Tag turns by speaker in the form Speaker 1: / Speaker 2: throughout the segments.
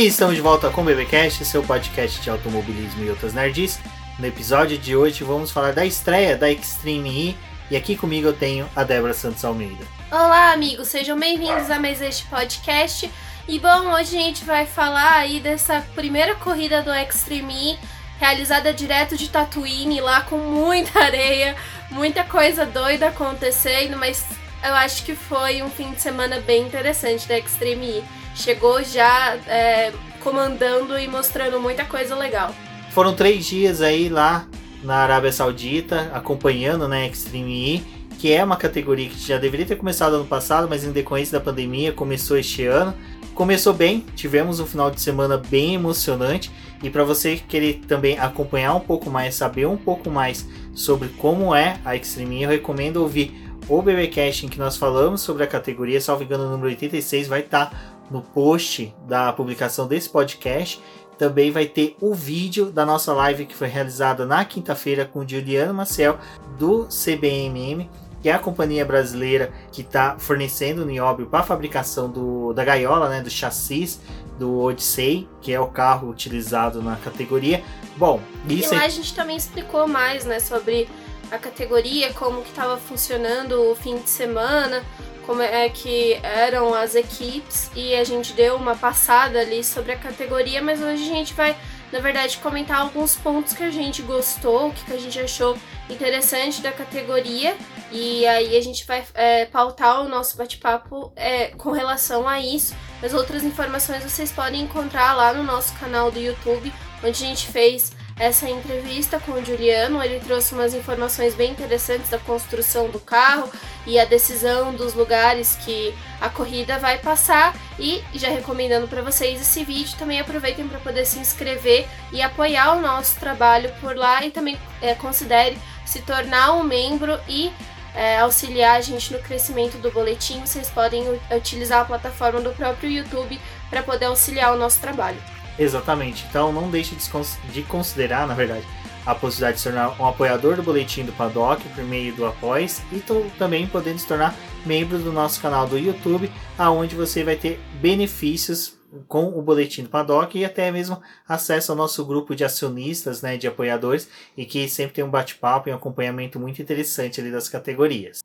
Speaker 1: E estamos de volta com o BBcast, seu podcast de automobilismo e outras nerds. No episódio de hoje vamos falar da estreia da Extreme E e aqui comigo eu tenho a Débora Santos Almeida.
Speaker 2: Olá, amigos, sejam bem-vindos a mais este podcast. E bom, hoje a gente vai falar aí dessa primeira corrida do Extreme E, realizada direto de Tatooine, lá com muita areia, muita coisa doida acontecendo, mas eu acho que foi um fim de semana bem interessante da Extreme E. Chegou já é, comandando e mostrando muita coisa legal.
Speaker 1: Foram três dias aí lá na Arábia Saudita, acompanhando né, Extreme E, que é uma categoria que já deveria ter começado ano passado, mas em decorrência da pandemia começou este ano. Começou bem, tivemos um final de semana bem emocionante e para você querer também acompanhar um pouco mais, saber um pouco mais sobre como é a Extreme, eu recomendo ouvir o BBcast em que nós falamos sobre a categoria, salvo engano, número 86 vai estar tá no post da publicação desse podcast. Também vai ter o vídeo da nossa live que foi realizada na quinta-feira com Juliano Maciel do CBMM, que é a companhia brasileira que está fornecendo o nióbio para a fabricação do, da gaiola, né, do chassis do Odyssey, que é o carro utilizado na categoria. Bom,
Speaker 2: isso e lá é... a gente também explicou mais, né, sobre a categoria, como que estava funcionando o fim de semana, como é que eram as equipes e a gente deu uma passada ali sobre a categoria, mas hoje a gente vai, na verdade, comentar alguns pontos que a gente gostou, que a gente achou interessante da categoria e aí a gente vai é, pautar o nosso bate-papo é, com relação a isso. As outras informações vocês podem encontrar lá no nosso canal do YouTube, onde a gente fez essa entrevista com o Juliano. Ele trouxe umas informações bem interessantes da construção do carro e a decisão dos lugares que a corrida vai passar. E já recomendando para vocês esse vídeo, também aproveitem para poder se inscrever e apoiar o nosso trabalho por lá e também é, considere se tornar um membro e é, auxiliar a gente no crescimento do boletim. Vocês podem utilizar a plataforma do próprio YouTube para poder auxiliar o nosso trabalho.
Speaker 1: Exatamente. Então não deixe de considerar, na verdade, a possibilidade de se tornar um apoiador do Boletim do Paddock por meio do Após e também podendo se tornar membro do nosso canal do YouTube, aonde você vai ter benefícios com o Boletim do Paddock e até mesmo acesso ao nosso grupo de acionistas, né, de apoiadores, e que sempre tem um bate-papo e um acompanhamento muito interessante ali das categorias.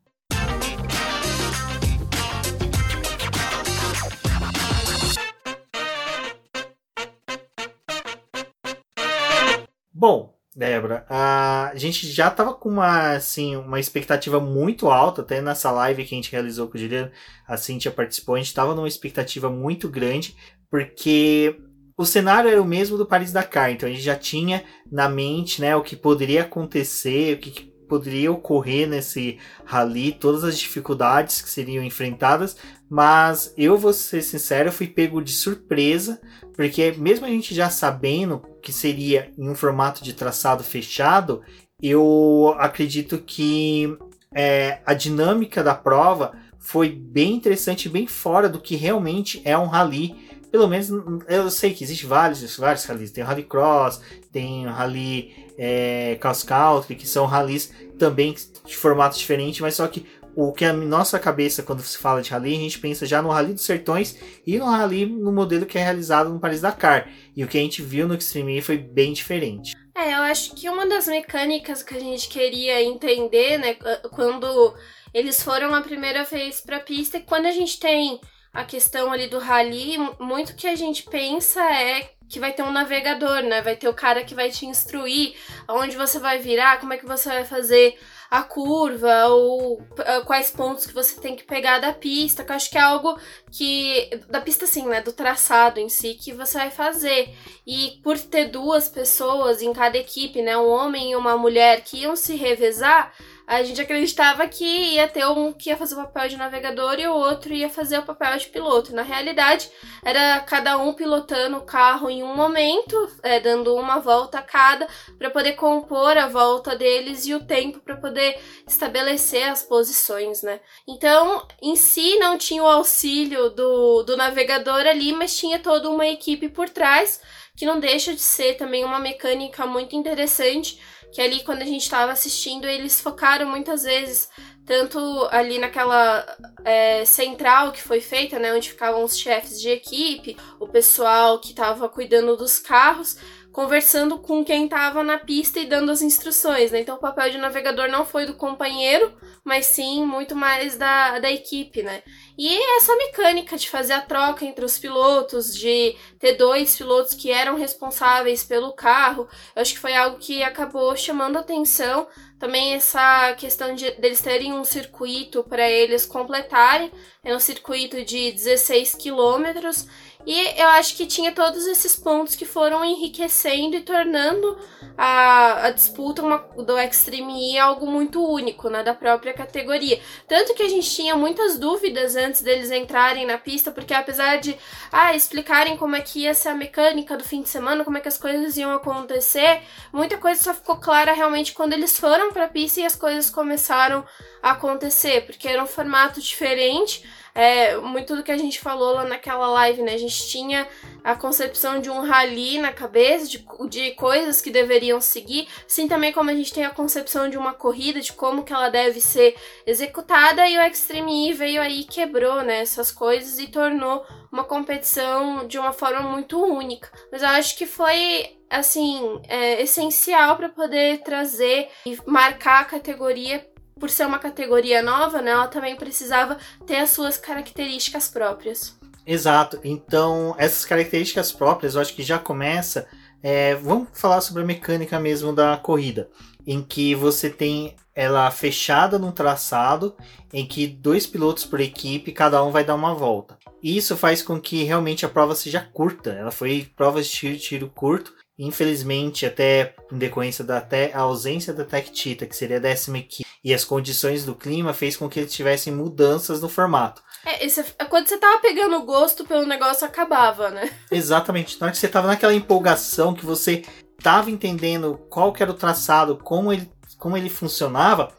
Speaker 1: Débora, a gente já estava com uma, assim, uma expectativa muito alta, até nessa live que a gente realizou com o Juliano, a Cintia participou, a gente estava numa expectativa muito grande, porque o cenário era o mesmo do Paris-Dakar, então a gente já tinha na mente né, o que poderia acontecer, o que poderia ocorrer nesse rally, todas as dificuldades que seriam enfrentadas, mas eu vou ser sincero, eu fui pego de surpresa, porque mesmo a gente já sabendo que seria em um formato de traçado fechado, eu acredito que é, a dinâmica da prova foi bem interessante, bem fora do que realmente é um rally pelo menos eu sei que existe vários, vários rallies. Tem o Rallycross, tem o Rally é, Cross Country, que são rallies também de formatos diferentes, mas só que o que a nossa cabeça, quando se fala de rally, a gente pensa já no Rally dos Sertões e no Rally no modelo que é realizado no Paris-Dakar. E o que a gente viu no Extreme foi bem diferente.
Speaker 2: É, eu acho que uma das mecânicas que a gente queria entender, né, quando eles foram a primeira vez para a pista, é que quando a gente tem a questão ali do rally, muito que a gente pensa é que vai ter um navegador, né? Vai ter o cara que vai te instruir aonde você vai virar, como é que você vai fazer a curva ou uh, quais pontos que você tem que pegar da pista, que eu acho que é algo que da pista assim, né, do traçado em si que você vai fazer. E por ter duas pessoas em cada equipe, né, um homem e uma mulher que iam se revezar, a gente acreditava que ia ter um que ia fazer o papel de navegador e o outro ia fazer o papel de piloto. Na realidade, era cada um pilotando o carro em um momento, é, dando uma volta a cada, para poder compor a volta deles e o tempo para poder estabelecer as posições, né? Então, em si, não tinha o auxílio do, do navegador ali, mas tinha toda uma equipe por trás, que não deixa de ser também uma mecânica muito interessante que ali quando a gente estava assistindo, eles focaram muitas vezes tanto ali naquela é, central que foi feita, né, onde ficavam os chefes de equipe, o pessoal que estava cuidando dos carros, conversando com quem estava na pista e dando as instruções, né? Então o papel de navegador não foi do companheiro, mas sim muito mais da, da equipe, né? E essa mecânica de fazer a troca entre os pilotos, de ter dois pilotos que eram responsáveis pelo carro, eu acho que foi algo que acabou chamando atenção. Também essa questão de deles terem um circuito para eles completarem, é um circuito de 16 quilômetros e eu acho que tinha todos esses pontos que foram enriquecendo e tornando a, a disputa uma, do Extreme E algo muito único, né, da própria categoria. Tanto que a gente tinha muitas dúvidas antes deles entrarem na pista, porque apesar de ah, explicarem como é que ia ser a mecânica do fim de semana, como é que as coisas iam acontecer, muita coisa só ficou clara realmente quando eles foram para a pista e as coisas começaram a acontecer, porque era um formato diferente é, muito do que a gente falou lá naquela live, né? A gente tinha a concepção de um rally na cabeça, de, de coisas que deveriam seguir, assim também como a gente tem a concepção de uma corrida, de como que ela deve ser executada, e o Extreme E veio aí e quebrou né, essas coisas e tornou uma competição de uma forma muito única. Mas eu acho que foi assim é, essencial para poder trazer e marcar a categoria por ser uma categoria nova, né, ela também precisava ter as suas características próprias.
Speaker 1: Exato. Então, essas características próprias, eu acho que já começa. É, vamos falar sobre a mecânica mesmo da corrida, em que você tem ela fechada num traçado, em que dois pilotos por equipe, cada um vai dar uma volta. Isso faz com que realmente a prova seja curta. Ela foi prova de tiro, tiro curto. Infelizmente, até em decorrência da a ausência da Tech Tita, que seria a décima equipe, e as condições do clima fez com que eles tivessem mudanças no formato.
Speaker 2: É, esse, quando você tava pegando gosto pelo negócio, acabava, né?
Speaker 1: Exatamente. Na hora que você tava naquela empolgação, que você tava entendendo qual que era o traçado, como ele, como ele funcionava,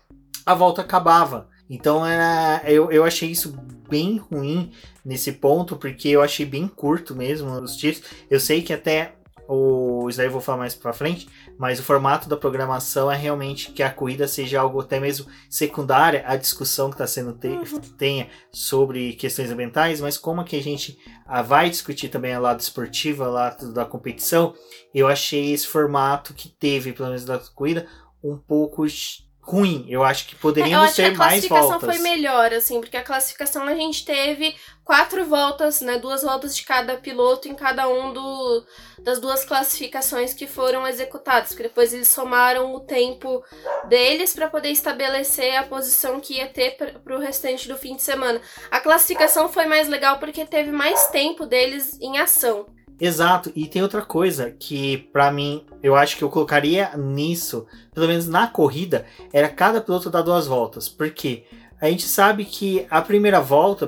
Speaker 1: a volta acabava. Então era, eu, eu achei isso bem ruim nesse ponto, porque eu achei bem curto mesmo os tiros. Eu sei que até o, isso aí eu vou falar mais pra frente, mas o formato da programação é realmente que a corrida seja algo até mesmo secundária à discussão que está sendo te, uhum. tenha sobre questões ambientais, mas como que a gente ah, vai discutir também a lado esportivo, a lado da competição, eu achei esse formato que teve, pelo menos da corrida, um pouco ruim. Eu acho que poderíamos ter mais voltas.
Speaker 2: A classificação foi melhor, assim, porque a classificação a gente teve quatro voltas, né? Duas voltas de cada piloto em cada um do, das duas classificações que foram executadas. Porque depois eles somaram o tempo deles para poder estabelecer a posição que ia ter para o restante do fim de semana. A classificação foi mais legal porque teve mais tempo deles em ação.
Speaker 1: Exato, e tem outra coisa que para mim eu acho que eu colocaria nisso, pelo menos na corrida, era cada piloto dar duas voltas, porque a gente sabe que a primeira volta,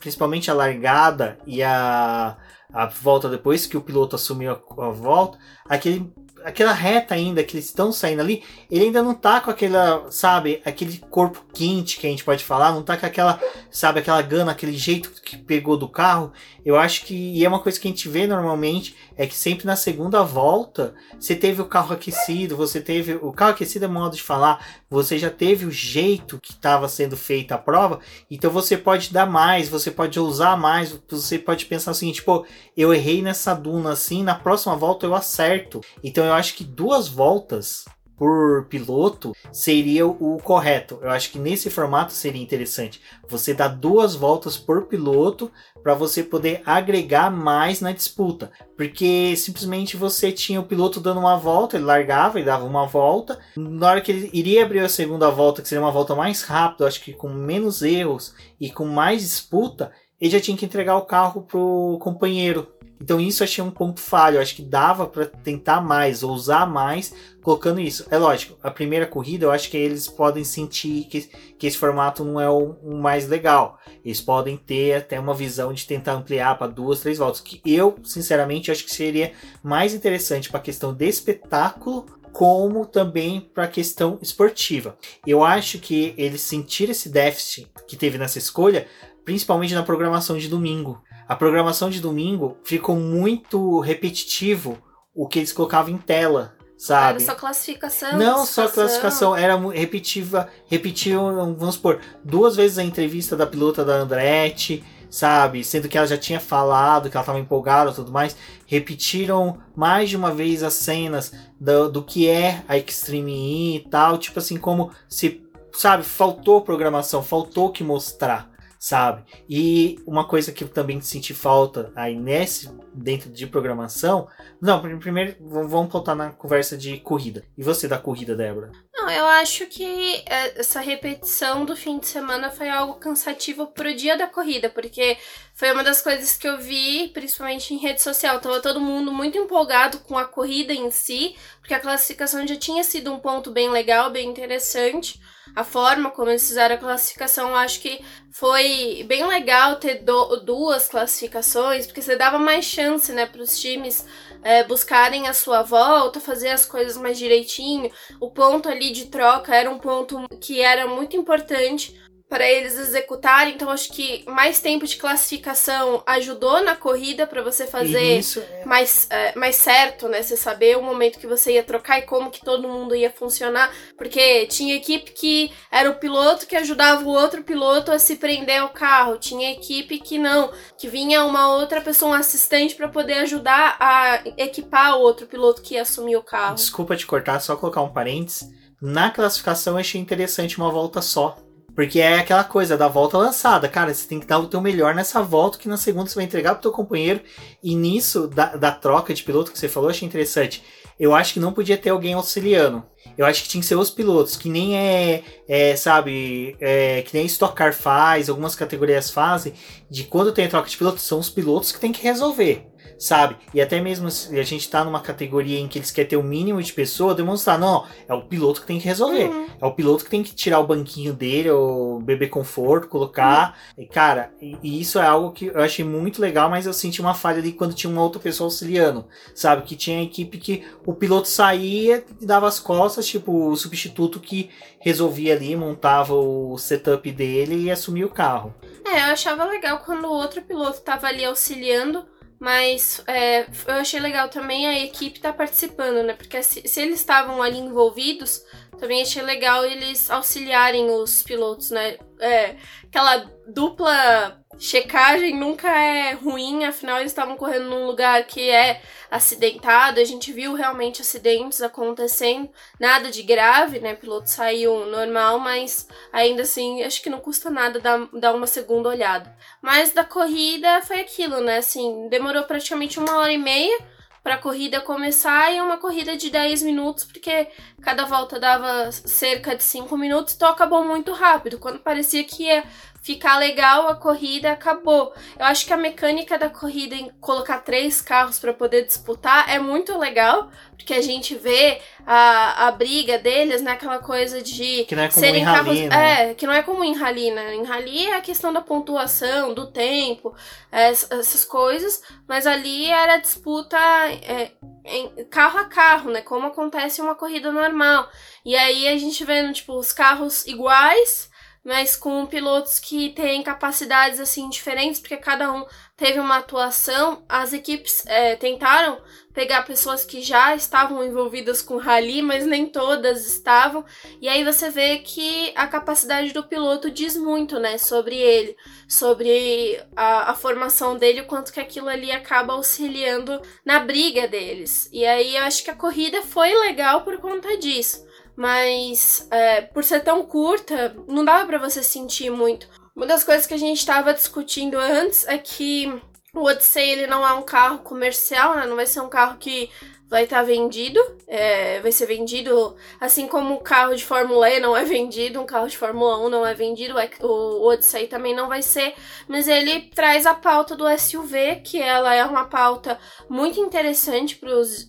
Speaker 1: principalmente a largada e a, a volta depois que o piloto assumiu a, a volta, aquele aquela reta ainda que eles estão saindo ali, ele ainda não tá com aquela, sabe, aquele corpo quente que a gente pode falar, não tá com aquela, sabe, aquela gana, aquele jeito que pegou do carro. Eu acho que e é uma coisa que a gente vê normalmente é que sempre na segunda volta você teve o carro aquecido, você teve o carro aquecido é modo de falar, você já teve o jeito que estava sendo feita a prova, então você pode dar mais, você pode usar mais, você pode pensar o seguinte, pô, eu errei nessa duna assim, na próxima volta eu acerto. Então eu acho que duas voltas por piloto seria o correto. Eu acho que nesse formato seria interessante. Você dar duas voltas por piloto para você poder agregar mais na disputa. Porque simplesmente você tinha o piloto dando uma volta, ele largava e dava uma volta. Na hora que ele iria abrir a segunda volta, que seria uma volta mais rápida, acho que com menos erros e com mais disputa, ele já tinha que entregar o carro pro companheiro. Então isso eu achei um ponto falho. Eu acho que dava para tentar mais, ousar mais, colocando isso. É lógico, a primeira corrida eu acho que eles podem sentir que, que esse formato não é o, o mais legal. Eles podem ter até uma visão de tentar ampliar para duas, três voltas. Que eu, sinceramente, acho que seria mais interessante para a questão de espetáculo como também para a questão esportiva. Eu acho que eles sentiram esse déficit que teve nessa escolha, principalmente na programação de domingo a programação de domingo ficou muito repetitivo o que eles colocavam em tela. sabe?
Speaker 2: Era só classificação.
Speaker 1: Não só classificação, era repetiva, repetiam, vamos supor, duas vezes a entrevista da pilota da Andretti, sabe? Sendo que ela já tinha falado que ela estava empolgada e tudo mais. Repetiram mais de uma vez as cenas do, do que é a Extreme E e tal, tipo assim, como se, sabe, faltou programação, faltou que mostrar sabe? E uma coisa que eu também senti falta aí nesse dentro de programação, não, primeiro vamos voltar na conversa de corrida. E você da corrida, Débora?
Speaker 2: Não, eu acho que é, essa repetição do fim de semana foi algo cansativo pro dia da corrida, porque foi uma das coisas que eu vi, principalmente em rede social. Tava todo mundo muito empolgado com a corrida em si, porque a classificação já tinha sido um ponto bem legal, bem interessante a forma como eles fizeram a classificação, acho que foi bem legal ter do, duas classificações, porque você dava mais chance, né, para os times é, buscarem a sua volta, fazer as coisas mais direitinho. O ponto ali de troca era um ponto que era muito importante para eles executarem. Então, acho que mais tempo de classificação ajudou na corrida para você fazer Isso, é. mais, é, mais certo, né? Você saber o momento que você ia trocar e como que todo mundo ia funcionar. Porque tinha equipe que era o piloto que ajudava o outro piloto a se prender ao carro. Tinha equipe que não, que vinha uma outra pessoa, um assistente, para poder ajudar a equipar o outro piloto que ia assumir o carro.
Speaker 1: Desculpa te cortar, só colocar um parênteses. Na classificação eu achei interessante uma volta só porque é aquela coisa da volta lançada. Cara, você tem que dar o teu melhor nessa volta, que na segunda você vai entregar pro teu companheiro. E nisso, da, da troca de piloto que você falou, achei interessante. Eu acho que não podia ter alguém auxiliando. Eu acho que tinha que ser os pilotos, que nem é, é sabe, é, que nem Stock Car faz, algumas categorias fazem, de quando tem troca de pilotos, são os pilotos que tem que resolver sabe? E até mesmo se a gente tá numa categoria em que eles querem ter o mínimo de pessoa, demonstrar, não, é o piloto que tem que resolver. Uhum. É o piloto que tem que tirar o banquinho dele, o beber conforto, colocar. Uhum. E, cara, e, isso é algo que eu achei muito legal, mas eu senti uma falha ali quando tinha uma outra pessoa auxiliando, sabe? Que tinha a equipe que o piloto saía e dava as costas, tipo, o substituto que resolvia ali, montava o setup dele e assumia o carro.
Speaker 2: É, eu achava legal quando o outro piloto tava ali auxiliando mas é, eu achei legal também a equipe tá participando, né? Porque se, se eles estavam ali envolvidos, também achei legal eles auxiliarem os pilotos, né? É, aquela dupla checagem nunca é ruim, afinal eles estavam correndo num lugar que é acidentado, a gente viu realmente acidentes acontecendo, nada de grave, né? O piloto saiu normal, mas ainda assim acho que não custa nada dar, dar uma segunda olhada. Mas da corrida foi aquilo, né? Assim, demorou praticamente uma hora e meia para a corrida começar e uma corrida de 10 minutos, porque cada volta dava cerca de 5 minutos, então acabou muito rápido. Quando parecia que ia ficar legal a corrida, acabou. Eu acho que a mecânica da corrida em colocar três carros para poder disputar é muito legal, porque a gente vê a, a briga deles, né? Aquela coisa de
Speaker 1: que não é serem carros. Rally,
Speaker 2: né? É, que não é como em rally, né? Em rally é a questão da pontuação, do tempo, é, essas coisas, mas ali era disputa é, em, carro a carro, né? Como acontece em uma corrida normal. E aí a gente vendo, tipo, os carros iguais mas com pilotos que têm capacidades assim diferentes, porque cada um teve uma atuação. As equipes é, tentaram pegar pessoas que já estavam envolvidas com rally, mas nem todas estavam. E aí você vê que a capacidade do piloto diz muito, né, sobre ele, sobre a, a formação dele, o quanto que aquilo ali acaba auxiliando na briga deles. E aí eu acho que a corrida foi legal por conta disso mas é, por ser tão curta, não dava para você sentir muito. Uma das coisas que a gente estava discutindo antes é que o Odyssey ele não é um carro comercial, né? Não vai ser um carro que vai estar tá vendido, é, vai ser vendido, assim como o carro de Fórmula E não é vendido, um carro de Fórmula 1 não é vendido, o Odyssey também não vai ser, mas ele traz a pauta do SUV, que ela é uma pauta muito interessante para os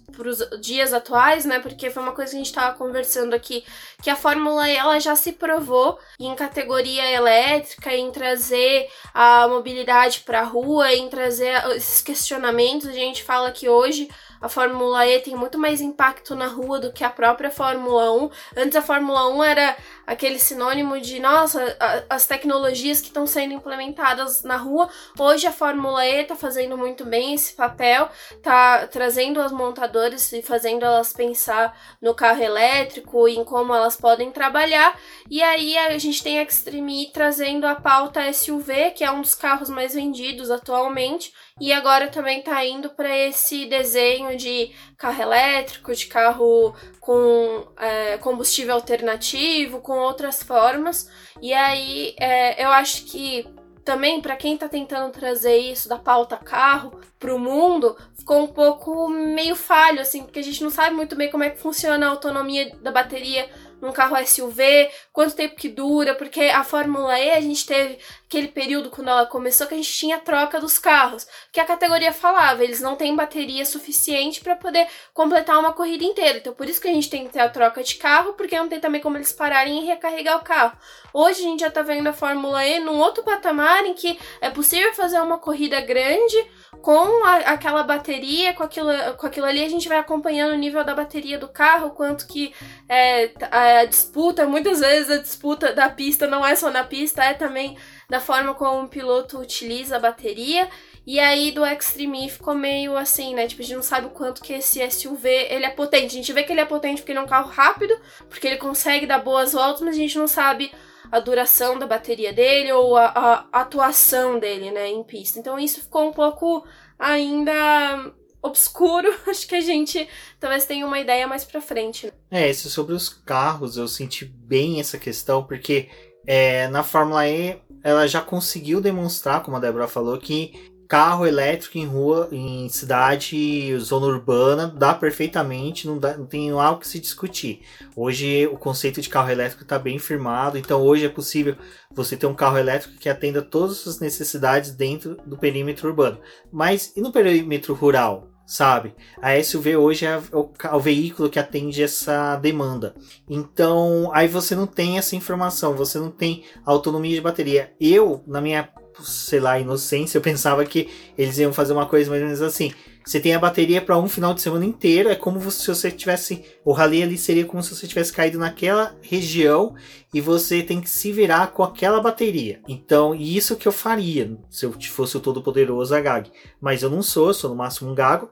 Speaker 2: dias atuais, né, porque foi uma coisa que a gente estava conversando aqui, que a Fórmula E ela já se provou em categoria elétrica, em trazer a mobilidade para a rua, em trazer esses questionamentos, a gente fala que hoje a Fórmula E tem muito mais impacto na rua do que a própria Fórmula 1. Antes a Fórmula 1 era aquele sinônimo de, nossa, as tecnologias que estão sendo implementadas na rua. Hoje a Fórmula E está fazendo muito bem esse papel, está trazendo as montadoras e fazendo elas pensar no carro elétrico e em como elas podem trabalhar. E aí a gente tem a Extreme trazendo a pauta SUV, que é um dos carros mais vendidos atualmente e agora também tá indo para esse desenho de carro elétrico, de carro com é, combustível alternativo, com outras formas. E aí é, eu acho que também para quem está tentando trazer isso da pauta carro para o mundo, ficou um pouco meio falho, assim, porque a gente não sabe muito bem como é que funciona a autonomia da bateria num carro SUV, quanto tempo que dura, porque a Fórmula E a gente teve aquele período quando ela começou que a gente tinha troca dos carros, que a categoria falava, eles não têm bateria suficiente para poder completar uma corrida inteira. Então por isso que a gente tem que ter a troca de carro, porque não tem também como eles pararem e recarregar o carro. Hoje a gente já tá vendo a Fórmula E num outro patamar em que é possível fazer uma corrida grande com a, aquela bateria, com aquilo, com aquilo ali, a gente vai acompanhando o nível da bateria do carro, quanto que é, a disputa, muitas vezes a disputa da pista não é só na pista, é também da forma como o piloto utiliza a bateria. E aí do Extreme ficou meio assim, né? Tipo, a gente não sabe o quanto que esse SUV ele é potente. A gente vê que ele é potente porque ele é um carro rápido, porque ele consegue dar boas voltas, mas a gente não sabe a duração da bateria dele ou a, a atuação dele, né, em pista. Então isso ficou um pouco ainda obscuro. Acho que a gente talvez tenha uma ideia mais pra frente. Né?
Speaker 1: É, isso sobre os carros, eu senti bem essa questão, porque é, na Fórmula E ela já conseguiu demonstrar, como a Débora falou, que carro elétrico em rua, em cidade, zona urbana, dá perfeitamente, não, dá, não tem algo que se discutir. Hoje o conceito de carro elétrico está bem firmado, então hoje é possível você ter um carro elétrico que atenda todas as necessidades dentro do perímetro urbano. Mas e no perímetro rural? Sabe? A SUV hoje é o, é o veículo que atende essa demanda. Então, aí você não tem essa informação, você não tem autonomia de bateria. Eu, na minha sei lá, inocência, eu pensava que eles iam fazer uma coisa mais ou menos assim. Você tem a bateria para um final de semana inteiro, é como se você tivesse. O rally ali seria como se você tivesse caído naquela região e você tem que se virar com aquela bateria. Então, isso que eu faria se eu fosse o todo-poderoso Agag. Mas eu não sou, eu sou no máximo um gago,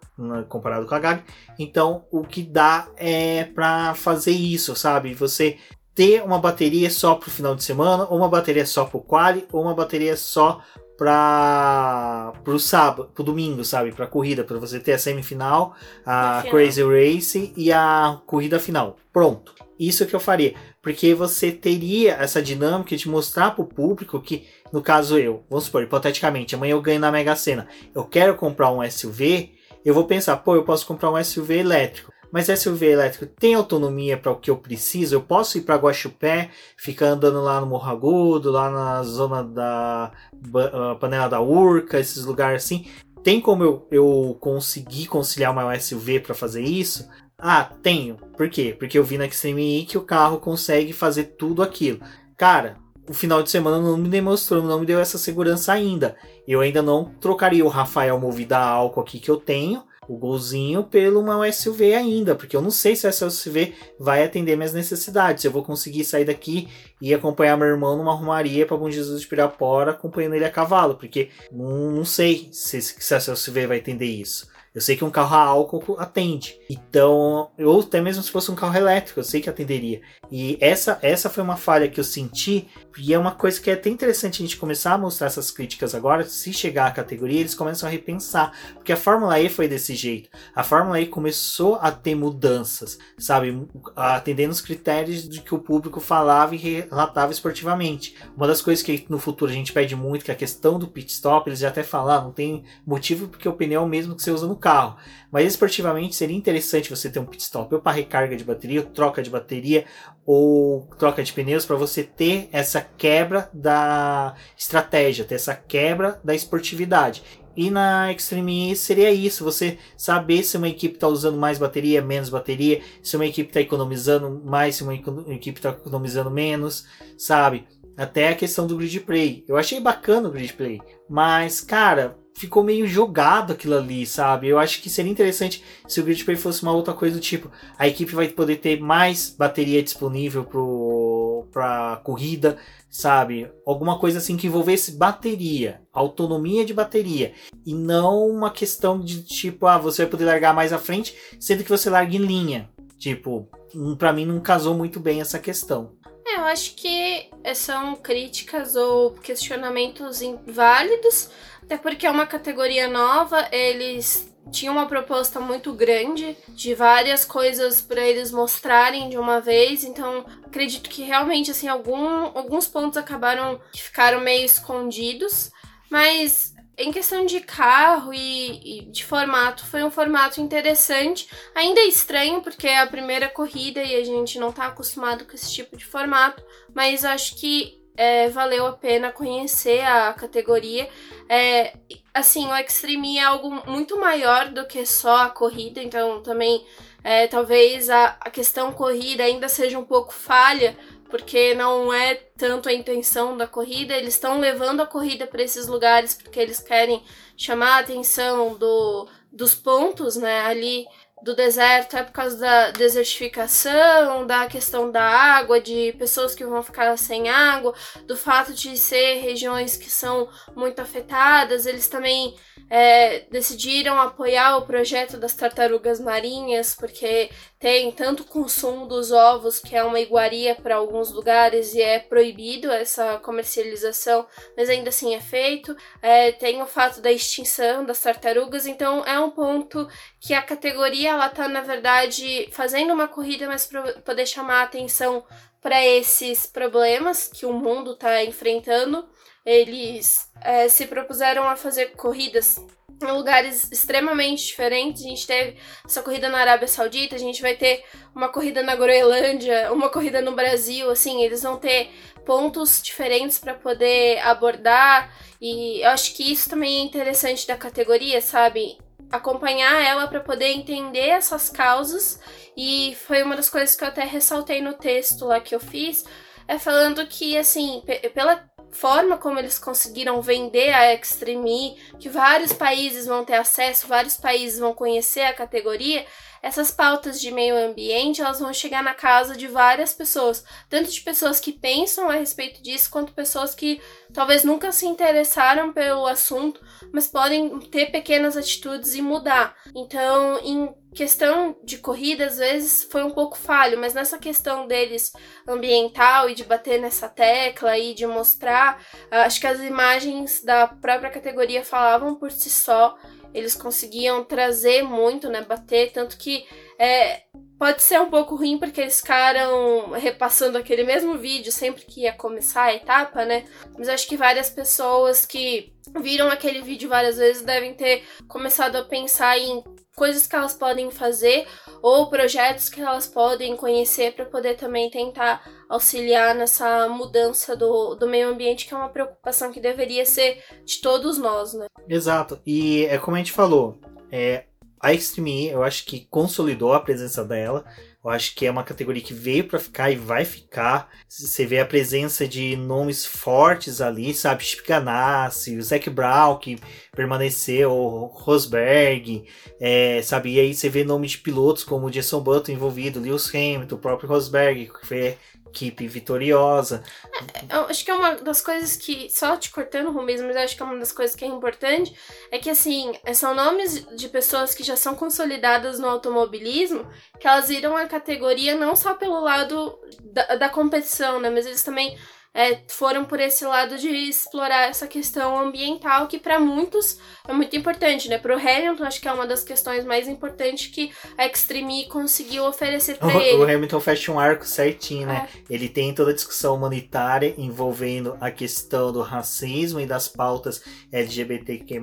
Speaker 1: comparado com a Agag. Então, o que dá é para fazer isso, sabe? Você ter uma bateria só para o final de semana, ou uma bateria só para o quali, ou uma bateria só para o sábado, para domingo, sabe, para corrida, para você ter a semifinal, a Crazy Race e a corrida final. Pronto. Isso que eu faria, porque você teria essa dinâmica de mostrar para o público que, no caso eu, vamos supor, hipoteticamente, amanhã eu ganho na Mega Sena, eu quero comprar um SUV, eu vou pensar, pô, eu posso comprar um SUV elétrico. Mas SUV elétrico tem autonomia para o que eu preciso? Eu posso ir para Guaxupé, ficar andando lá no Morro Agudo, lá na zona da uh, Panela da Urca, esses lugares assim. Tem como eu, eu conseguir conciliar uma SUV para fazer isso? Ah, tenho. Por quê? Porque eu vi na Extreme E que o carro consegue fazer tudo aquilo. Cara, o final de semana não me demonstrou, não me deu essa segurança ainda. Eu ainda não trocaria o Rafael Movida a álcool aqui que eu tenho o golzinho pelo uma SUV ainda, porque eu não sei se essa SUV vai atender minhas necessidades. Eu vou conseguir sair daqui e acompanhar meu irmão numa arrumaria para Bom Jesus de Pirapora, acompanhando ele a cavalo, porque não, não sei se, se essa SUV vai atender isso. Eu sei que um carro a álcool atende. Então, ou até mesmo se fosse um carro elétrico, eu sei que atenderia. E essa, essa foi uma falha que eu senti, e é uma coisa que é até interessante a gente começar a mostrar essas críticas agora. Se chegar à categoria, eles começam a repensar. Porque a Fórmula E foi desse jeito. A Fórmula E começou a ter mudanças, sabe? Atendendo os critérios de que o público falava e relatava esportivamente. Uma das coisas que no futuro a gente pede muito, que é a questão do pit stop, eles já até falaram, ah, não tem motivo porque o pneu é o mesmo que você usa no carro carro. Mas esportivamente seria interessante você ter um pit stop ou para recarga de bateria, ou troca de bateria ou troca de pneus para você ter essa quebra da estratégia, ter essa quebra da esportividade. E na Extreme E seria isso, você saber se uma equipe está usando mais bateria, menos bateria, se uma equipe está economizando mais, se uma equipe está economizando menos, sabe? Até a questão do grid play. Eu achei bacana o grid play, mas cara, ficou meio jogado aquilo ali, sabe? Eu acho que seria interessante se o Grid Play fosse uma outra coisa do tipo, a equipe vai poder ter mais bateria disponível pro, pra corrida, sabe? Alguma coisa assim que envolvesse bateria, autonomia de bateria, e não uma questão de tipo, ah, você vai poder largar mais à frente, sendo que você larga em linha. Tipo, para mim não casou muito bem essa questão.
Speaker 2: É, eu acho que são críticas ou questionamentos válidos, até porque é uma categoria nova, eles tinham uma proposta muito grande de várias coisas para eles mostrarem de uma vez, então acredito que realmente assim algum, alguns pontos acabaram que ficaram meio escondidos, mas em questão de carro e, e, de formato, foi um formato interessante. Ainda é estranho, porque é a primeira corrida e a gente não está acostumado com esse tipo de formato, mas acho que é, valeu a pena conhecer a categoria. É, assim, o Extreme é algo muito maior do que só a corrida, então também é, talvez a, a questão corrida ainda seja um pouco falha porque não é tanto a intenção da corrida, eles estão levando a corrida para esses lugares porque eles querem chamar a atenção do, dos pontos, né, ali do deserto é por causa da desertificação, da questão da água, de pessoas que vão ficar sem água, do fato de ser regiões que são muito afetadas. Eles também é, decidiram apoiar o projeto das tartarugas marinhas, porque tem tanto consumo dos ovos, que é uma iguaria para alguns lugares e é proibido essa comercialização, mas ainda assim é feito. É, tem o fato da extinção das tartarugas, então é um ponto que a categoria ela tá na verdade fazendo uma corrida, mas para poder chamar a atenção para esses problemas que o mundo está enfrentando eles é, se propuseram a fazer corridas em lugares extremamente diferentes. A gente teve essa corrida na Arábia Saudita, a gente vai ter uma corrida na Groenlândia, uma corrida no Brasil, assim, eles vão ter pontos diferentes para poder abordar e eu acho que isso também é interessante da categoria, sabe? Acompanhar ela para poder entender essas causas e foi uma das coisas que eu até ressaltei no texto lá que eu fiz, é falando que assim, pela forma como eles conseguiram vender a Extreme, que vários países vão ter acesso, vários países vão conhecer a categoria, essas pautas de meio ambiente elas vão chegar na casa de várias pessoas, tanto de pessoas que pensam a respeito disso, quanto pessoas que talvez nunca se interessaram pelo assunto, mas podem ter pequenas atitudes e mudar. Então, em questão de corrida, às vezes foi um pouco falho, mas nessa questão deles ambiental e de bater nessa tecla e de mostrar, acho que as imagens da própria categoria falavam por si só eles conseguiam trazer muito, né? Bater, tanto que é, pode ser um pouco ruim porque eles ficaram repassando aquele mesmo vídeo sempre que ia começar a etapa, né? Mas acho que várias pessoas que viram aquele vídeo várias vezes devem ter começado a pensar em coisas que elas podem fazer ou projetos que elas podem conhecer para poder também tentar auxiliar nessa mudança do, do meio ambiente, que é uma preocupação que deveria ser de todos nós, né?
Speaker 1: Exato. E é como a gente falou, é, a Extreme E, eu acho que consolidou a presença dela. Eu acho que é uma categoria que veio para ficar e vai ficar. Você vê a presença de nomes fortes ali, sabe? Chip Ganassi, o Zac Brown, que permaneceu, o Rosberg, é, sabe? E aí você vê nomes de pilotos como o Jason Button envolvido, Lewis Hamilton, o próprio Rosberg, que equipe vitoriosa.
Speaker 2: É, eu acho que é uma das coisas que, só te cortando, Rubens, mas eu acho que é uma das coisas que é importante, é que, assim, são nomes de pessoas que já são consolidadas no automobilismo, que elas viram a categoria não só pelo lado da, da competição, né, mas eles também é, foram por esse lado de explorar essa questão ambiental, que para muitos é muito importante, né? Para o Hamilton, acho que é uma das questões mais importantes que a Extreme conseguiu oferecer para ele.
Speaker 1: O Hamilton fecha um arco certinho, né? É. Ele tem toda a discussão humanitária envolvendo a questão do racismo e das pautas LGBTQ+,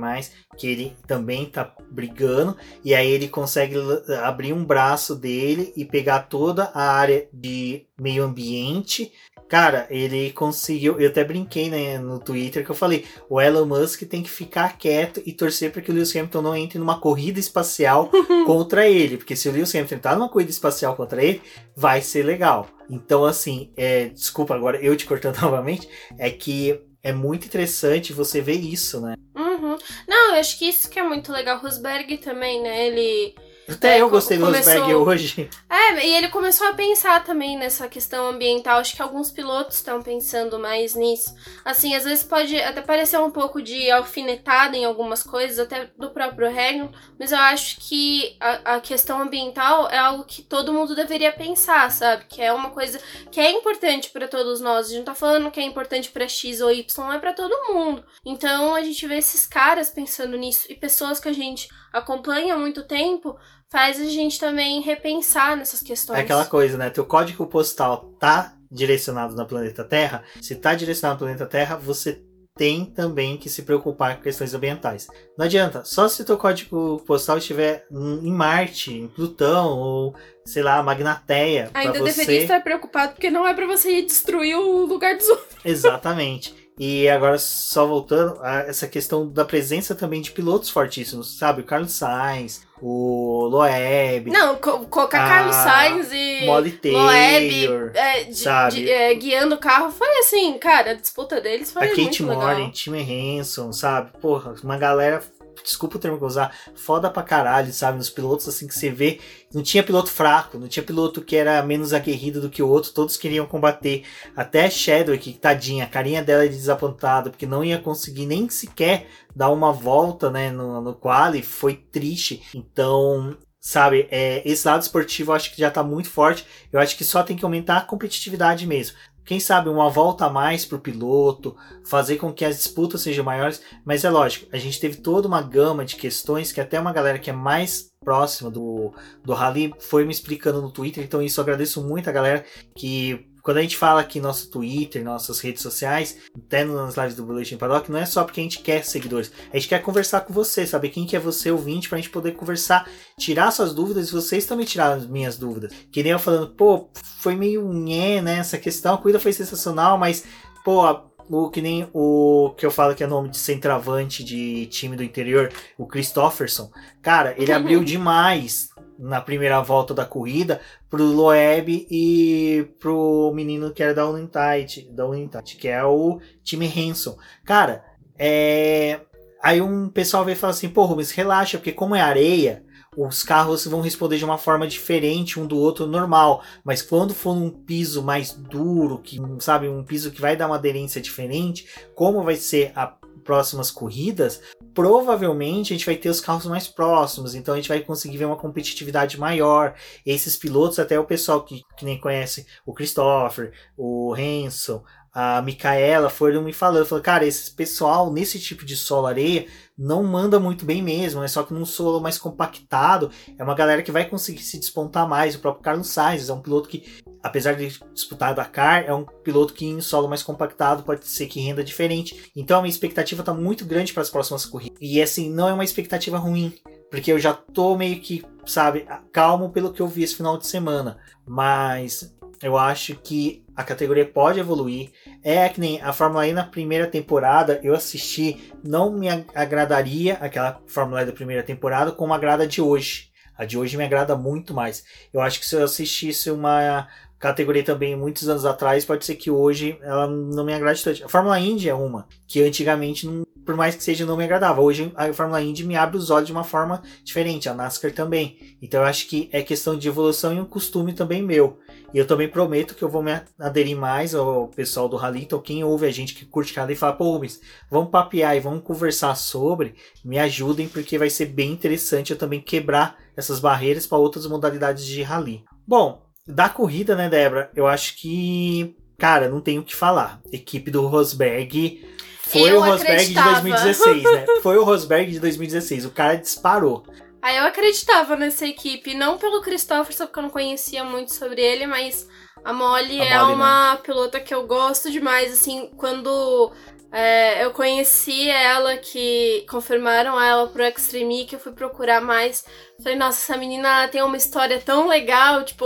Speaker 1: que ele também tá brigando, e aí ele consegue abrir um braço dele e pegar toda a área de meio ambiente Cara, ele conseguiu. Eu até brinquei né, no Twitter que eu falei: o Elon Musk tem que ficar quieto e torcer para que o Lewis Hamilton não entre numa corrida espacial contra ele. Porque se o Lewis Hamilton entrar numa corrida espacial contra ele, vai ser legal. Então, assim, é, desculpa agora eu te cortando novamente, é que é muito interessante você ver isso, né?
Speaker 2: Uhum. Não, eu acho que isso que é muito legal. Rosberg também, né? Ele
Speaker 1: até
Speaker 2: É,
Speaker 1: eu gostei do
Speaker 2: começou-
Speaker 1: Rosberg hoje.
Speaker 2: É, e ele começou a pensar também nessa questão ambiental. Acho que alguns pilotos estão pensando mais nisso. Assim, às vezes pode até parecer um pouco de alfinetada em algumas coisas, até do próprio Hamilton, mas eu acho que a, a questão ambiental é algo que todo mundo deveria pensar, sabe? Que é uma coisa que é importante pra todos nós. A gente não tá falando que é importante pra X ou Y, é pra todo mundo. Então a gente vê esses caras pensando nisso e pessoas que a gente acompanha há muito tempo faz a gente também repensar nessas questões.
Speaker 1: É aquela coisa, né? Teu código postal tá direcionado no planeta Terra. Se tá direcionado no planeta Terra, você tem também que se preocupar com questões ambientais. Não adianta, só se teu código postal estiver em Marte, em Plutão ou, sei lá, Magnateia,
Speaker 2: Ainda
Speaker 1: você...
Speaker 2: deveria estar preocupado, porque não é pra você ir destruir o lugar dos outros.
Speaker 1: Exatamente. E agora, só voltando, a essa questão da presença também de pilotos fortíssimos, sabe? O Carlos Sainz, o Loeb,
Speaker 2: Não, co colocar
Speaker 1: Ah,
Speaker 2: Carlos Sainz e
Speaker 1: Molly
Speaker 2: Loeb
Speaker 1: Taylor,
Speaker 2: é, de-
Speaker 1: sabe?
Speaker 2: de- é, guiando o carro foi assim, cara, a disputa deles foi
Speaker 1: a Kate
Speaker 2: muito legal.
Speaker 1: Morgan, Tim Henson, sabe? Porra, uma galera, desculpa o termo que eu usar, foda pra caralho, sabe? Nos pilotos assim que você vê, não tinha piloto fraco, não tinha piloto que era menos aguerrido do que o outro, todos queriam combater. Até Chadwick, tadinha, a carinha dela é de desapontada, porque não ia conseguir nem sequer dar uma volta, né, no, no quali, foi triste. Então, sabe, é, esse lado esportivo eu acho que já tá muito forte. Eu acho que só tem que aumentar a competitividade mesmo. Quem sabe uma volta a mais pro piloto, fazer com que as disputas sejam maiores, mas é lógico, a gente teve toda uma gama de questões que até uma galera que é mais próxima do, do Rally foi me explicando no Twitter, então isso eu agradeço muito a galera que quando a gente fala aqui no nosso Twitter, nossas redes sociais, até nas lives do Bulletin Paddock, não é só porque a gente quer seguidores, a gente quer conversar com você, saber quem que é você ouvinte, pra gente poder conversar, tirar suas dúvidas e vocês também tirar as minhas dúvidas. Que nem eu falando, pô, foi meio nhé, né, essa questão, a corrida foi sensacional, mas, pô, a- o que nem o que eu falo que é nome de centroavante de time do interior, o Christofferson. Cara, ele abriu demais na primeira volta da corrida pro Loeb e pro menino que era da Unintide, da Unintide, que é o time Hanson. Cara, é aí um pessoal veio e fala assim: "Pô, Rubens, relaxa, porque como é areia, os carros vão responder de uma forma diferente um do outro normal, mas quando for um piso mais duro, que sabe, um piso que vai dar uma aderência diferente, como vai ser a próximas corridas, provavelmente a gente vai ter os carros mais próximos, então a gente vai conseguir ver uma competitividade maior. Esses pilotos, até o pessoal que, que nem conhece o Christopher, o Hanson, a Micaela, foram me falando, falando, cara, esse pessoal nesse tipo de solo areia não manda muito bem mesmo, é só que num solo mais compactado, é uma galera que vai conseguir se despontar mais. O próprio Carlos Sainz é um piloto que, apesar de disputar Dakar, é um piloto que em solo mais compactado pode ser que renda diferente. Então a minha expectativa está muito grande para as próximas corridas. E assim, não é uma expectativa ruim, porque eu já tô meio que, sabe, calmo pelo que eu vi esse final de semana. Mas eu acho que a categoria pode evoluir. É que nem a Fórmula E na primeira temporada eu assisti, não me ag- agradaria aquela Fórmula E da primeira temporada como agrada de hoje. A de hoje me agrada muito mais. Eu acho que se eu assistisse uma categoria também muitos anos atrás, pode ser que hoje ela não me agrade tanto. A Fórmula Indy é uma que antigamente, não, por mais que seja, não me agradava. Hoje a Fórmula Indy me abre os olhos de uma forma diferente, a NASCAR também. Então eu acho que é questão de evolução e um costume também meu. E eu também prometo que eu vou me aderir mais ao pessoal do Rally. Então, quem ouve a gente que curte Rally e fala, pô, Rubens, vamos papear e vamos conversar sobre, me ajudem, porque vai ser bem interessante eu também quebrar essas barreiras para outras modalidades de Rally. Bom, da corrida, né, Débora? Eu acho que, cara, não tenho o que falar. Equipe do Rosberg. Foi
Speaker 2: Eu
Speaker 1: o Rosberg de
Speaker 2: acreditava.
Speaker 1: 2016, né? Foi o Rosberg de 2016. O cara disparou.
Speaker 2: Aí eu acreditava nessa equipe, não pelo Christopherson, porque eu não conhecia muito sobre ele, mas a Molly
Speaker 1: A
Speaker 2: é
Speaker 1: Molly,
Speaker 2: uma pilota que eu gosto demais, assim, quando é, eu conheci ela, que confirmaram ela pro Extreme, que eu fui procurar mais, falei, nossa, essa menina tem uma história tão legal, tipo,